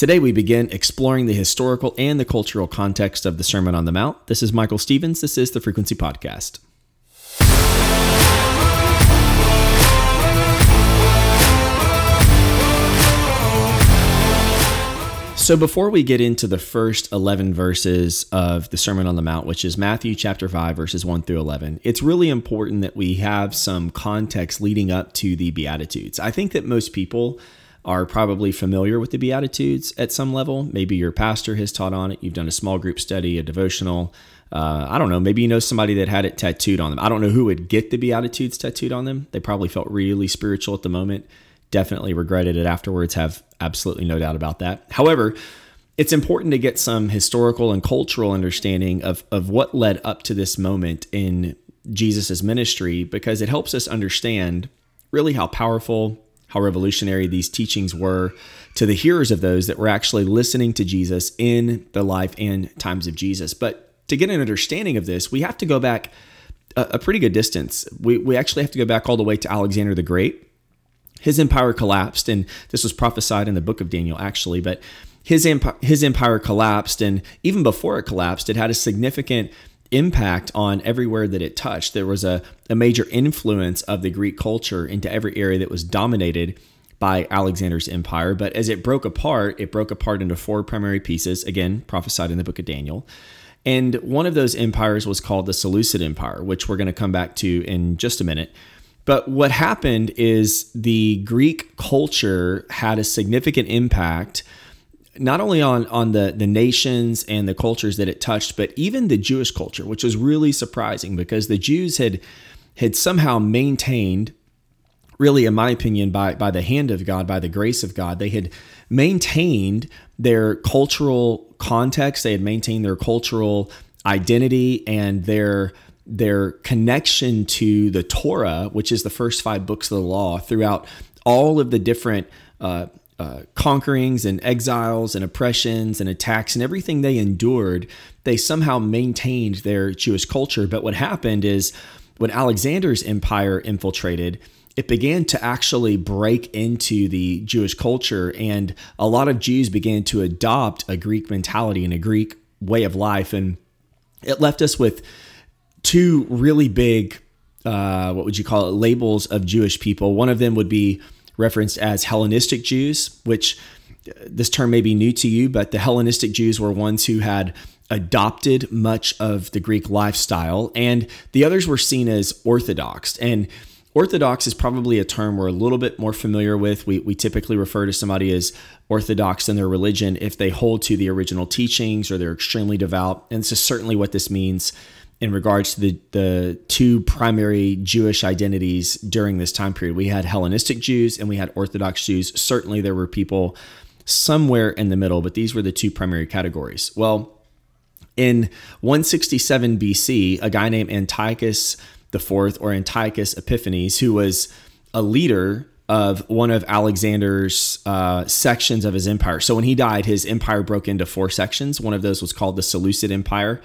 Today, we begin exploring the historical and the cultural context of the Sermon on the Mount. This is Michael Stevens. This is the Frequency Podcast. So, before we get into the first 11 verses of the Sermon on the Mount, which is Matthew chapter 5, verses 1 through 11, it's really important that we have some context leading up to the Beatitudes. I think that most people are probably familiar with the Beatitudes at some level. Maybe your pastor has taught on it. You've done a small group study, a devotional. Uh, I don't know. Maybe you know somebody that had it tattooed on them. I don't know who would get the Beatitudes tattooed on them. They probably felt really spiritual at the moment. Definitely regretted it afterwards. Have absolutely no doubt about that. However, it's important to get some historical and cultural understanding of, of what led up to this moment in Jesus' ministry because it helps us understand really how powerful how revolutionary these teachings were to the hearers of those that were actually listening to Jesus in the life and times of Jesus. But to get an understanding of this, we have to go back a, a pretty good distance. We, we actually have to go back all the way to Alexander the Great. His empire collapsed, and this was prophesied in the book of Daniel, actually, but his empire, his empire collapsed, and even before it collapsed, it had a significant impact on everywhere that it touched. There was a, a major influence of the Greek culture into every area that was dominated by Alexander's empire. But as it broke apart, it broke apart into four primary pieces, again, prophesied in the book of Daniel. And one of those empires was called the Seleucid Empire, which we're going to come back to in just a minute. But what happened is the Greek culture had a significant impact not only on on the the nations and the cultures that it touched, but even the Jewish culture, which was really surprising because the Jews had had somehow maintained, really, in my opinion, by by the hand of God, by the grace of God, they had maintained their cultural context, they had maintained their cultural identity and their their connection to the Torah, which is the first five books of the law, throughout all of the different uh, uh, conquerings and exiles and oppressions and attacks and everything they endured, they somehow maintained their Jewish culture. But what happened is when Alexander's empire infiltrated, it began to actually break into the Jewish culture, and a lot of Jews began to adopt a Greek mentality and a Greek way of life. And it left us with two really big, uh, what would you call it, labels of Jewish people. One of them would be referenced as Hellenistic Jews, which uh, this term may be new to you, but the Hellenistic Jews were ones who had adopted much of the Greek lifestyle, and the others were seen as Orthodox. And Orthodox is probably a term we're a little bit more familiar with. We, we typically refer to somebody as Orthodox in their religion if they hold to the original teachings or they're extremely devout. And this is certainly what this means in regards to the, the two primary Jewish identities during this time period. We had Hellenistic Jews and we had Orthodox Jews. Certainly, there were people somewhere in the middle, but these were the two primary categories. Well, in 167 BC, a guy named Antiochus IV or Antiochus Epiphanes, who was a leader of one of Alexander's uh, sections of his empire. So when he died, his empire broke into four sections. One of those was called the Seleucid Empire.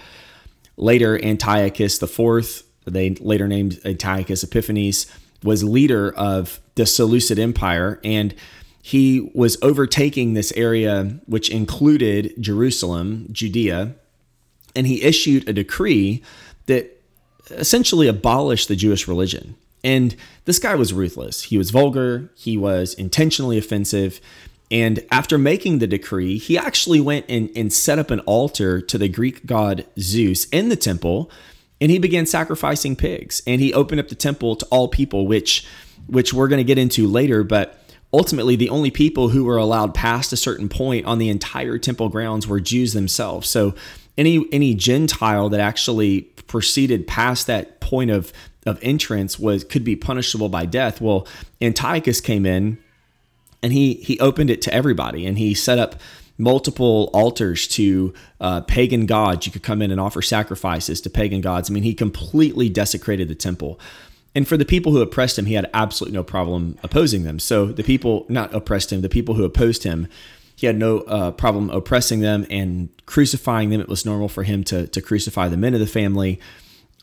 Later, Antiochus IV, they later named Antiochus Epiphanes, was leader of the Seleucid Empire, and he was overtaking this area, which included Jerusalem, Judea, and he issued a decree that essentially abolished the Jewish religion. And this guy was ruthless. He was vulgar, he was intentionally offensive, and after making the decree, he actually went and, and set up an altar to the Greek god Zeus in the temple, and he began sacrificing pigs. And he opened up the temple to all people, which which we're going to get into later, but ultimately the only people who were allowed past a certain point on the entire temple grounds were Jews themselves. So any any Gentile that actually proceeded past that point of of entrance was could be punishable by death. Well, Antiochus came in and he he opened it to everybody and he set up multiple altars to uh, pagan gods. You could come in and offer sacrifices to pagan gods. I mean he completely desecrated the temple. And for the people who oppressed him he had absolutely no problem opposing them. So the people not oppressed him the people who opposed him he had no uh, problem oppressing them and crucifying them. It was normal for him to, to crucify the men of the family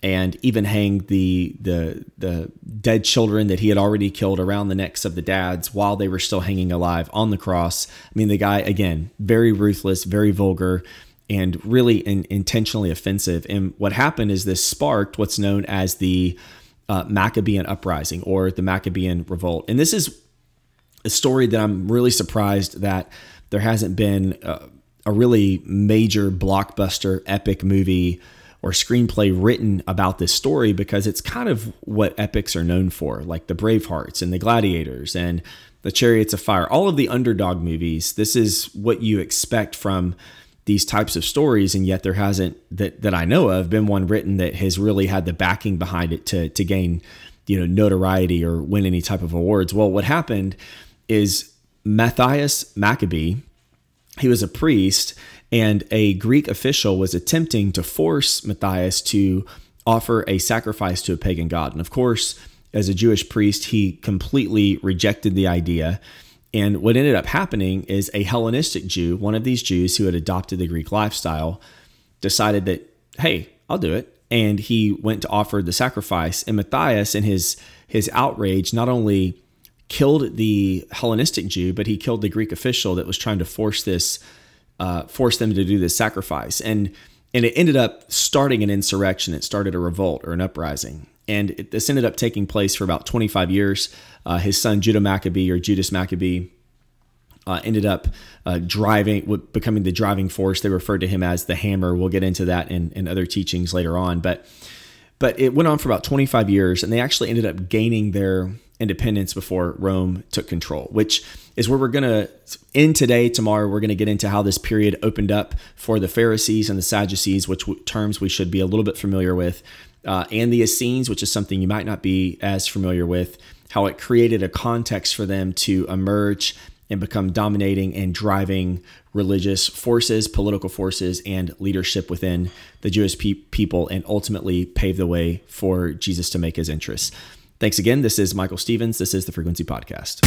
and even hang the the the dead children that he had already killed around the necks of the dads while they were still hanging alive on the cross. I mean, the guy again, very ruthless, very vulgar, and really in, intentionally offensive. And what happened is this sparked what's known as the uh, Maccabean uprising or the Maccabean revolt. And this is a story that I'm really surprised that there hasn't been a, a really major blockbuster epic movie or screenplay written about this story because it's kind of what epics are known for, like the Bravehearts and the Gladiators and the Chariots of Fire, all of the underdog movies. This is what you expect from these types of stories, and yet there hasn't that that I know of been one written that has really had the backing behind it to to gain you know notoriety or win any type of awards. Well, what happened is Matthias Maccabee, he was a priest and a Greek official was attempting to force Matthias to offer a sacrifice to a pagan god. And of course, as a Jewish priest, he completely rejected the idea. And what ended up happening is a Hellenistic Jew, one of these Jews who had adopted the Greek lifestyle, decided that, hey, I'll do it. And he went to offer the sacrifice. And Matthias, in his his outrage, not only killed the Hellenistic Jew, but he killed the Greek official that was trying to force this uh, forced them to do this sacrifice. And and it ended up starting an insurrection. It started a revolt or an uprising. And it, this ended up taking place for about 25 years. Uh, his son Judah Maccabee or Judas Maccabee uh, ended up uh, driving, becoming the driving force. They referred to him as the Hammer. We'll get into that in, in other teachings later on. But but it went on for about 25 years, and they actually ended up gaining their independence before Rome took control, which is where we're going to end today. Tomorrow, we're going to get into how this period opened up for the Pharisees and the Sadducees, which terms we should be a little bit familiar with, uh, and the Essenes, which is something you might not be as familiar with, how it created a context for them to emerge and become dominating and driving religious forces, political forces, and leadership within the Jewish pe- people, and ultimately pave the way for Jesus to make his interests. Thanks again. This is Michael Stevens. This is the Frequency Podcast.